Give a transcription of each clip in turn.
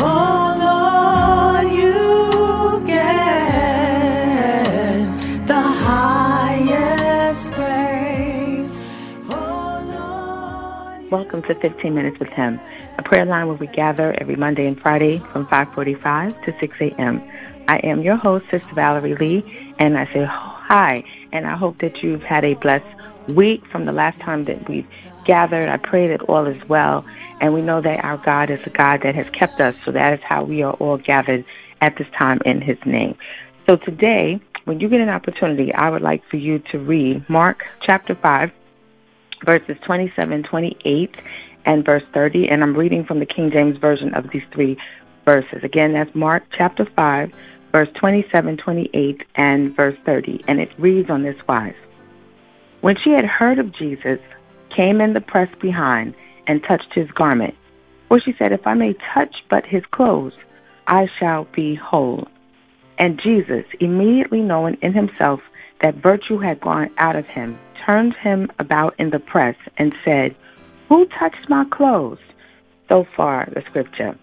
Oh you get the highest praise. Oh. Welcome to 15 Minutes with Him, a prayer line where we gather every Monday and Friday from 5:45 to 6 a.m. I am your host, Sister Valerie Lee, and I say hi, and I hope that you've had a blessed week from the last time that we've gathered. I pray that all is well, and we know that our God is a God that has kept us, so that is how we are all gathered at this time in His name. So today, when you get an opportunity, I would like for you to read Mark chapter 5, verses 27, 28, and verse 30, and I'm reading from the King James Version of these three verses. Again, that's Mark chapter 5, verse 27, 28, and verse 30, and it reads on this wise. When she had heard of Jesus, came in the press behind and touched his garment. For she said, If I may touch but his clothes, I shall be whole. And Jesus, immediately knowing in himself that virtue had gone out of him, turned him about in the press and said, Who touched my clothes? So far, the scripture.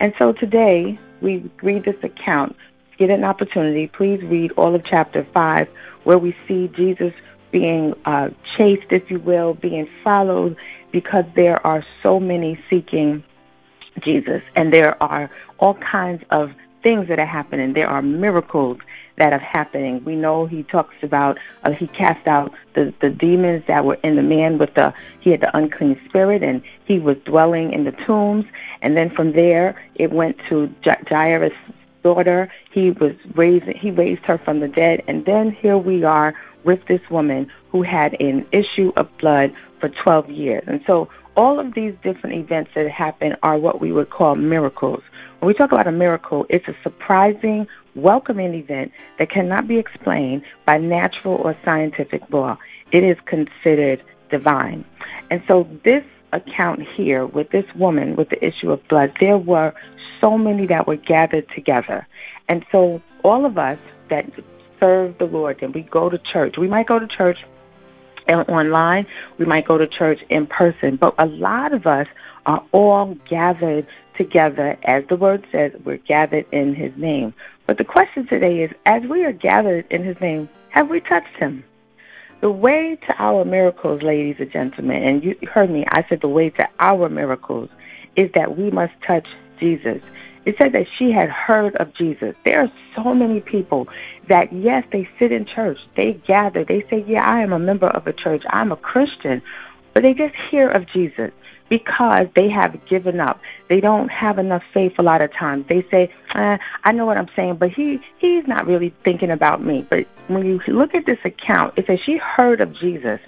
And so today, we read this account. Get an opportunity, please read all of chapter 5, where we see Jesus being uh, chased, if you will, being followed, because there are so many seeking Jesus, and there are all kinds of things that are happening. There are miracles that are happening. We know he talks about uh, he cast out the the demons that were in the man with the he had the unclean spirit, and he was dwelling in the tombs. And then from there, it went to J- Jairus' daughter. He was raised he raised her from the dead, and then here we are with this woman who had an issue of blood for 12 years. And so all of these different events that happen are what we would call miracles. When we talk about a miracle, it's a surprising, welcoming event that cannot be explained by natural or scientific law. It is considered divine. And so this account here with this woman with the issue of blood, there were so many that were gathered together. And so all of us that serve the Lord and we go to church. We might go to church online, we might go to church in person, but a lot of us are all gathered together. As the word says, we're gathered in His name. But the question today is as we are gathered in His name, have we touched Him? The way to our miracles, ladies and gentlemen, and you heard me, I said the way to our miracles is that we must touch Jesus. It said that she had heard of Jesus. There are so many people that, yes, they sit in church, they gather, they say, Yeah, I am a member of a church, I'm a Christian, but they just hear of Jesus because they have given up. They don't have enough faith a lot of times. They say, eh, I know what I'm saying, but he he's not really thinking about me. But when you look at this account, it says she heard of Jesus.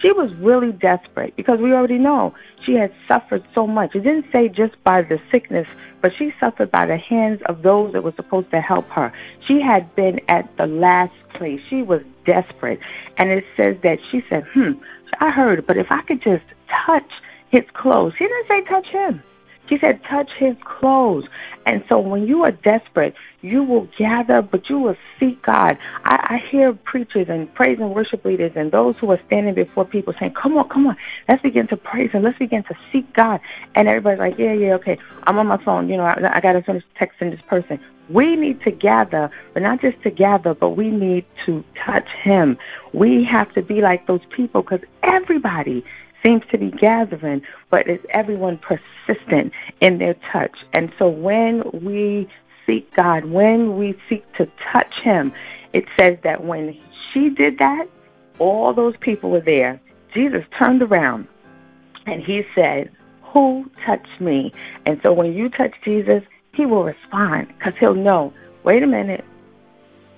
She was really desperate because we already know she had suffered so much. It didn't say just by the sickness, but she suffered by the hands of those that were supposed to help her. She had been at the last place. She was desperate. And it says that she said, Hmm, I heard, but if I could just touch his clothes. She didn't say touch him. She said, touch his clothes. And so when you are desperate, you will gather, but you will seek God. I, I hear preachers and praise and worship leaders and those who are standing before people saying, come on, come on, let's begin to praise and let's begin to seek God. And everybody's like, yeah, yeah, okay, I'm on my phone. You know, I, I got to finish texting this person. We need to gather, but not just to gather, but we need to touch him. We have to be like those people because everybody seems to be gathering, but is everyone persistent in their touch? And so when we seek God, when we seek to touch Him, it says that when she did that, all those people were there. Jesus turned around and he said, Who touched me? And so when you touch Jesus, he will respond because he'll know, wait a minute,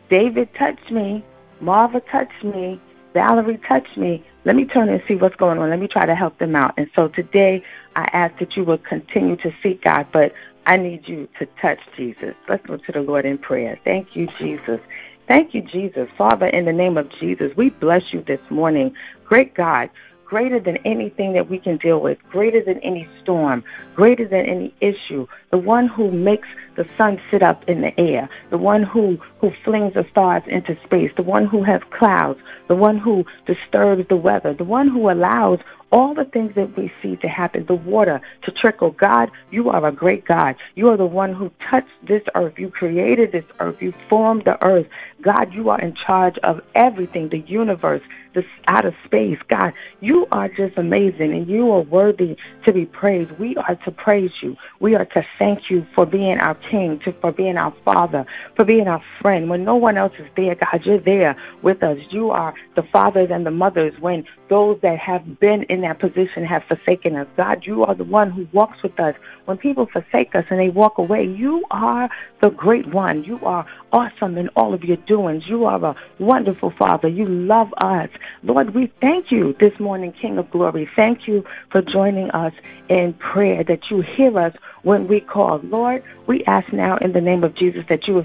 David touched me, Marva touched me, Valerie touched me. Let me turn and see what's going on. Let me try to help them out. And so today, I ask that you will continue to seek God, but I need you to touch Jesus. Let's go to the Lord in prayer. Thank you, Jesus. Thank you, Jesus. Father, in the name of Jesus, we bless you this morning. Great God, greater than anything that we can deal with, greater than any storm, greater than any issue, the one who makes the sun sit up in the air, the one who, who flings the stars into space, the one who has clouds, the one who disturbs the weather, the one who allows all the things that we see to happen, the water to trickle. God, you are a great God. You are the one who touched this earth. You created this earth. You formed the earth. God, you are in charge of everything, the universe, this outer space. God, you are just amazing and you are worthy to be praised. We are to praise you. We are to thank you for being our King, to, for being our Father, for being our friend. When no one else is there, God, you're there with us. You are the fathers and the mothers when those that have been in that position have forsaken us. God, you are the one who walks with us. When people forsake us and they walk away, you are the great one. You are awesome in all of your doings. You are a wonderful Father. You love us. Lord, we thank you this morning, King of Glory. Thank you for joining us in prayer, that you hear us when we call. Lord, we ask now in the name of Jesus that you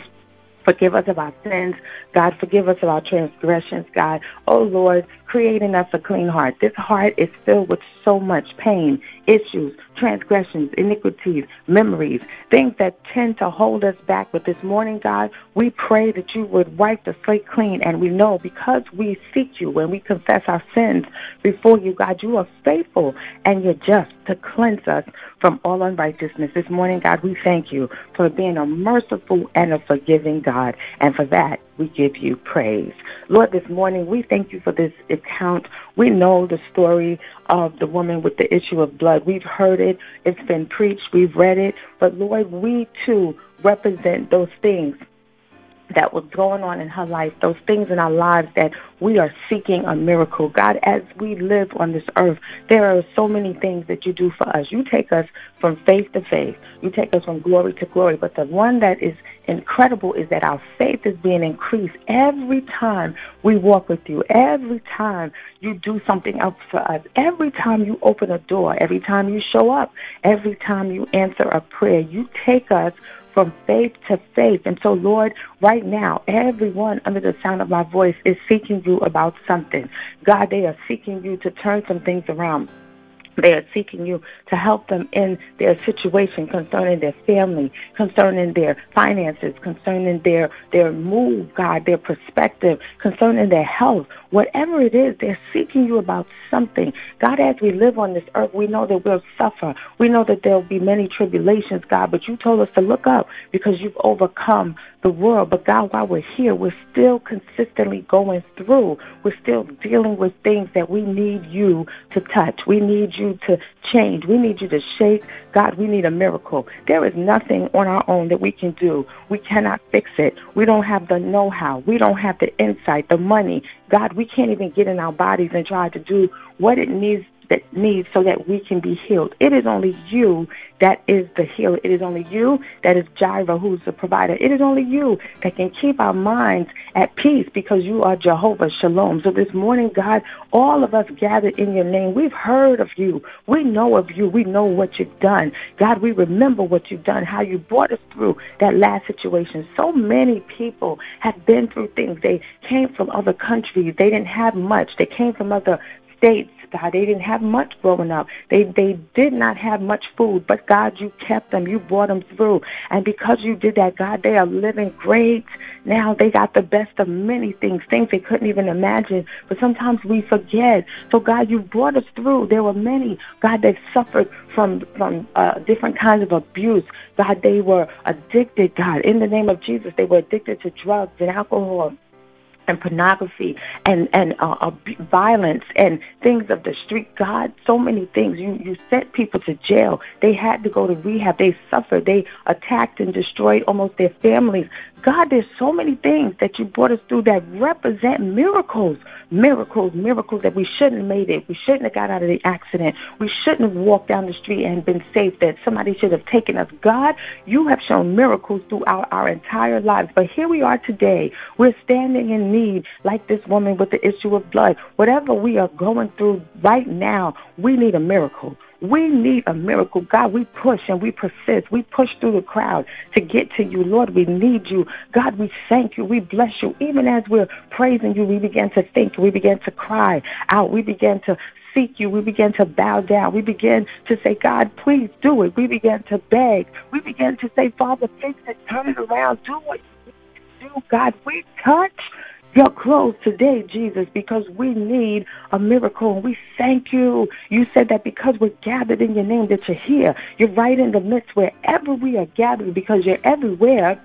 Forgive us of our sins. God, forgive us of our transgressions, God. Oh, Lord, create in us a clean heart. This heart is filled with so much pain, issues, transgressions, iniquities, memories, things that tend to hold us back. But this morning, God, we pray that you would wipe the slate clean. And we know because we seek you and we confess our sins before you, God, you are faithful and you're just to cleanse us from all unrighteousness. This morning, God, we thank you for being a merciful and a forgiving God. And for that, we give you praise. Lord, this morning we thank you for this account. We know the story of the woman with the issue of blood. We've heard it, it's been preached, we've read it. But Lord, we too represent those things that was going on in her life, those things in our lives that we are seeking a miracle. God, as we live on this earth, there are so many things that you do for us. You take us from faith to faith, you take us from glory to glory. But the one that is incredible is that our faith is being increased every time we walk with you, every time you do something else for us, every time you open a door, every time you show up, every time you answer a prayer. You take us from faith to faith. And so, Lord, right now, everyone under the sound of my voice is seeking you about something. God, they are seeking you to turn some things around. They are seeking you to help them in their situation concerning their family, concerning their finances, concerning their their move, God, their perspective, concerning their health. Whatever it is, they're seeking you about something. God, as we live on this earth, we know that we'll suffer. We know that there'll be many tribulations, God, but you told us to look up because you've overcome the world. But God, while we're here, we're still consistently going through. We're still dealing with things that we need you to touch. We need you to change. We need you to shake. God, we need a miracle. There is nothing on our own that we can do. We cannot fix it. We don't have the know how. We don't have the insight, the money. God, we can't even get in our bodies and try to do what it needs that needs so that we can be healed. It is only you that is the healer. It is only you that is Jireh, who's the provider. It is only you that can keep our minds at peace because you are Jehovah Shalom. So this morning, God, all of us gathered in your name, we've heard of you. We know of you. We know what you've done. God, we remember what you've done, how you brought us through that last situation. So many people have been through things. They came from other countries. They didn't have much. They came from other states, God. They didn't have much growing up. They they did not have much food, but God, you kept them. You brought them through. And because you did that, God, they are living great. Now they got the best of many things, things they couldn't even imagine. But sometimes we forget. So God, you brought us through. There were many, God, that suffered from from uh, different kinds of abuse. God, they were addicted. God, in the name of Jesus, they were addicted to drugs and alcohol and pornography and and uh, uh, violence and things of the street. God, so many things. You you sent people to jail. They had to go to rehab. They suffered. They attacked and destroyed almost their families. God, there's so many things that you brought us through that represent miracles, miracles, miracles that we shouldn't have made it. We shouldn't have got out of the accident. We shouldn't have walked down the street and been safe. That somebody should have taken us. God, you have shown miracles throughout our entire lives. But here we are today. We're standing in need, like this woman with the issue of blood. Whatever we are going through right now, we need a miracle. We need a miracle. God, we push and we persist. We push through the crowd to get to you. Lord, we need you. God, we thank you. We bless you. Even as we're praising you, we begin to think. We begin to cry out. We begin to seek you. We begin to bow down. We begin to say, God, please do it. We begin to beg. We begin to say, Father, fix it, turn it around, do what you need to do. God, we touch your clothes today, Jesus, because we need a miracle. And we thank you. You said that because we're gathered in your name, that you're here. You're right in the midst wherever we are gathered because you're everywhere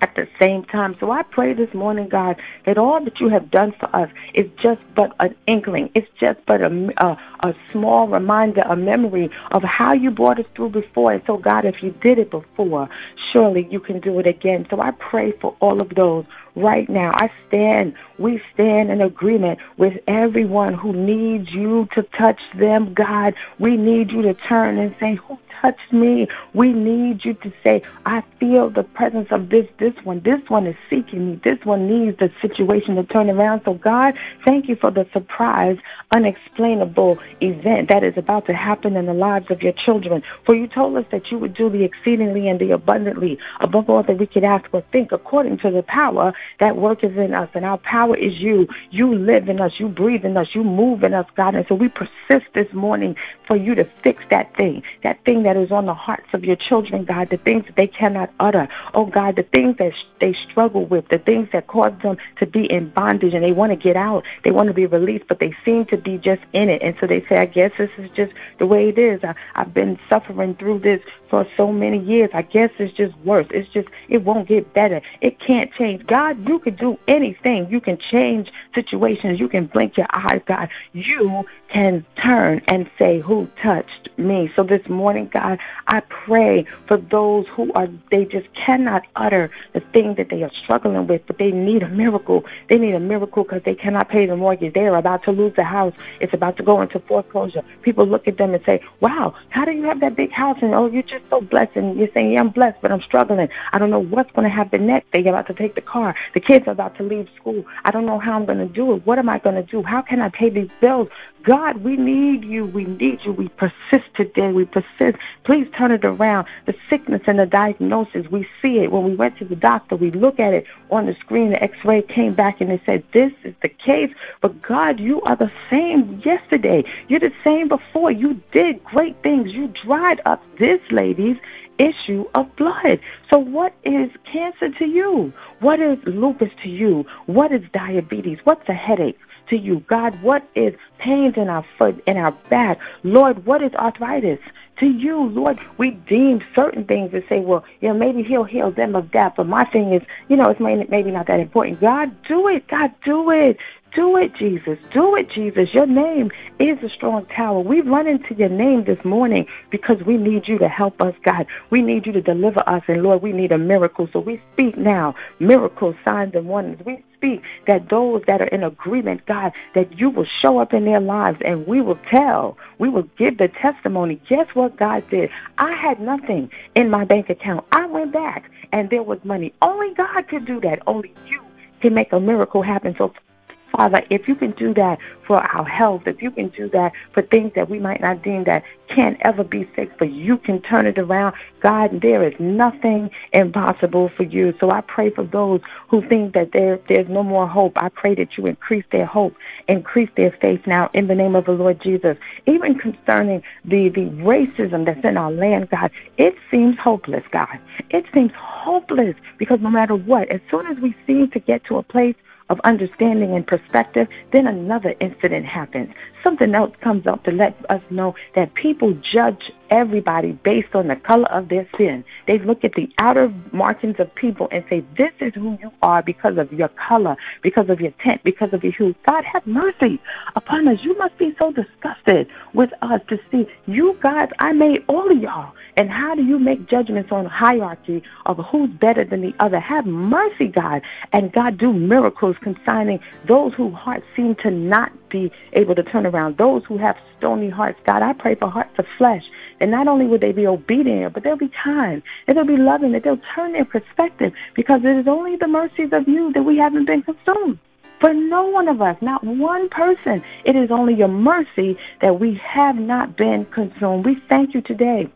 at the same time. So I pray this morning, God, that all that you have done for us is just but an inkling. It's just but a, a, a small reminder, a memory of how you brought us through before. And so, God, if you did it before, surely you can do it again. So I pray for all of those right now. I stand, we stand in agreement with everyone who needs you to touch them, God. We need you to turn and say, Who touched me? We need you to say, I feel the presence of this, this one. This one is seeking me. This one needs the situation to turn around. So, God, thank you for the surprise, unexplainable event that is about to happen in the lives of your children. For you told us that you would do the exceedingly and the abundantly above all that we could ask or think according to the power that work is in us, and our power is you. You live in us, you breathe in us, you move in us, God. And so we persist this morning for you to fix that thing, that thing that is on the hearts of your children, God, the things that they cannot utter. Oh, God, the things that they struggle with, the things that cause them to be in bondage and they want to get out, they want to be released, but they seem to be just in it. And so they say, I guess this is just the way it is. I, I've been suffering through this for so many years. I guess it's just worse. It's just, it won't get better. It can't change. God, you can do anything. You can change situations. You can blink your eyes, God. You can turn and say, Who touched me? So this morning, God, I pray for those who are, they just cannot utter the thing that they are struggling with, but they need a miracle. They need a miracle because they cannot pay the mortgage. They are about to lose the house. It's about to go into foreclosure. People look at them and say, Wow, how do you have that big house? And oh, you're just so blessed. And you're saying, Yeah, I'm blessed, but I'm struggling. I don't know what's going to happen next. They're about to take the car. The kids are about to leave school. I don't know how I'm going to do it. What am I going to do? How can I pay these bills? God, we need you. We need you. We persist today. We persist. Please turn it around. The sickness and the diagnosis, we see it. When we went to the doctor, we look at it on the screen. The x ray came back and it said, This is the case. But God, you are the same yesterday. You're the same before. You did great things. You dried up this lady's issue of blood. So, what is cancer to you? What is lupus to you? What is diabetes? What's a headache? to you. God, what is pains in our foot, in our back? Lord, what is arthritis? To you, Lord, we deem certain things and say, well, you know, maybe he'll heal them of that. But my thing is, you know, it's maybe not that important. God, do it. God, do it. Do it, Jesus. Do it, Jesus. Your name is a strong tower. We run into your name this morning because we need you to help us, God. We need you to deliver us. And Lord, we need a miracle. So we speak now miracles, signs, and wonders. We speak that those that are in agreement, God, that you will show up in their lives and we will tell. We will give the testimony. Guess what God did? I had nothing in my bank account. I went back and there was money. Only God could do that. Only you can make a miracle happen. So Father, if you can do that for our health, if you can do that for things that we might not deem that can't ever be fixed, but you can turn it around, God, there is nothing impossible for you. So I pray for those who think that there there's no more hope. I pray that you increase their hope, increase their faith now in the name of the Lord Jesus. Even concerning the, the racism that's in our land, God, it seems hopeless, God. It seems hopeless because no matter what, as soon as we seem to get to a place of understanding and perspective, then another incident happens. Something else comes up to let us know that people judge everybody based on the color of their sin. They look at the outer markings of people and say, This is who you are because of your color, because of your tent, because of your hue. God have mercy upon us. You must be so disgusted with us to see you guys, I made all of y'all. And how do you make judgments on hierarchy of who's better than the other? Have mercy, God. And God do miracles consigning those whose hearts seem to not be able to turn around. Those who have stony hearts, God, I pray for hearts of flesh and not only will they be obedient, but they'll be kind, and they'll be loving, that they'll turn their perspective because it is only the mercies of you that we haven't been consumed. For no one of us, not one person, it is only your mercy that we have not been consumed. We thank you today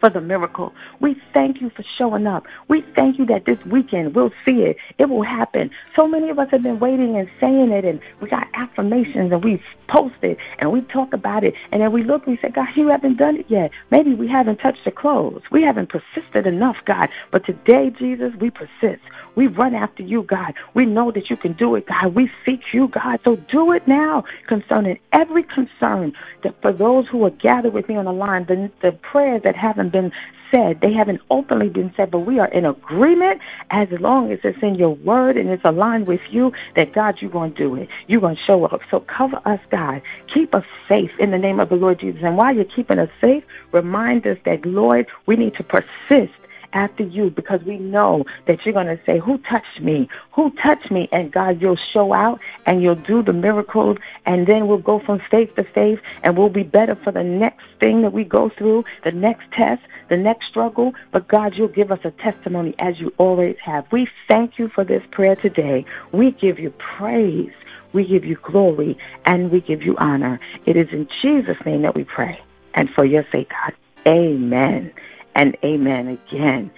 for the miracle. We thank you for showing up. We thank you that this weekend we'll see it. It will happen. So many of us have been waiting and saying it, and we got affirmations and we post it and we talk about it. And then we look and we say, God, you haven't done it yet. Maybe we haven't touched the clothes. We haven't persisted enough, God. But today, Jesus, we persist. We run after you, God. We know that you can do it, God. We seek you, God. So do it now concerning every concern that for those who are gathered with me on the line, the, the prayers that haven't been said. They haven't openly been said, but we are in agreement as long as it's in your word and it's aligned with you that God, you're going to do it. You're going to show up. So cover us, God. Keep us safe in the name of the Lord Jesus. And while you're keeping us safe, remind us that, Lord, we need to persist after you because we know that you're going to say, Who touched me? Who touched me? And God, you'll show out and you'll do the miracles. And then we'll go from faith to faith and we'll be better for the next thing that we go through, the next test, the next struggle. But God, you'll give us a testimony as you always have. We thank you for this prayer today. We give you praise. We give you glory and we give you honor. It is in Jesus' name that we pray. And for your sake, God. Amen and amen again.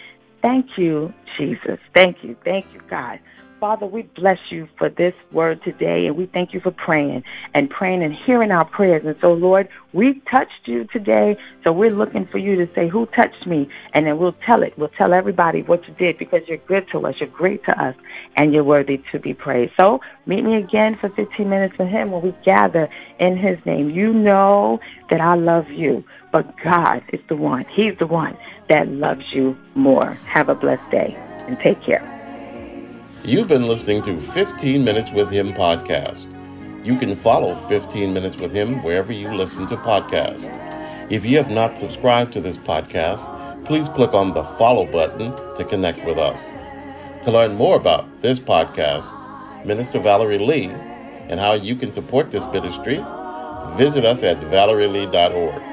Thank you, Jesus. Thank you. Thank you, God. Father, we bless you for this word today, and we thank you for praying and praying and hearing our prayers. And so, Lord, we touched you today, so we're looking for you to say, Who touched me? And then we'll tell it. We'll tell everybody what you did because you're good to us, you're great to us, and you're worthy to be praised. So, meet me again for 15 minutes with Him when we gather in His name. You know that I love you, but God is the one, He's the one that loves you more. Have a blessed day and take care. You've been listening to 15 Minutes with Him podcast. You can follow 15 Minutes with Him wherever you listen to podcasts. If you have not subscribed to this podcast, please click on the follow button to connect with us. To learn more about this podcast, Minister Valerie Lee, and how you can support this ministry, visit us at valerielee.org.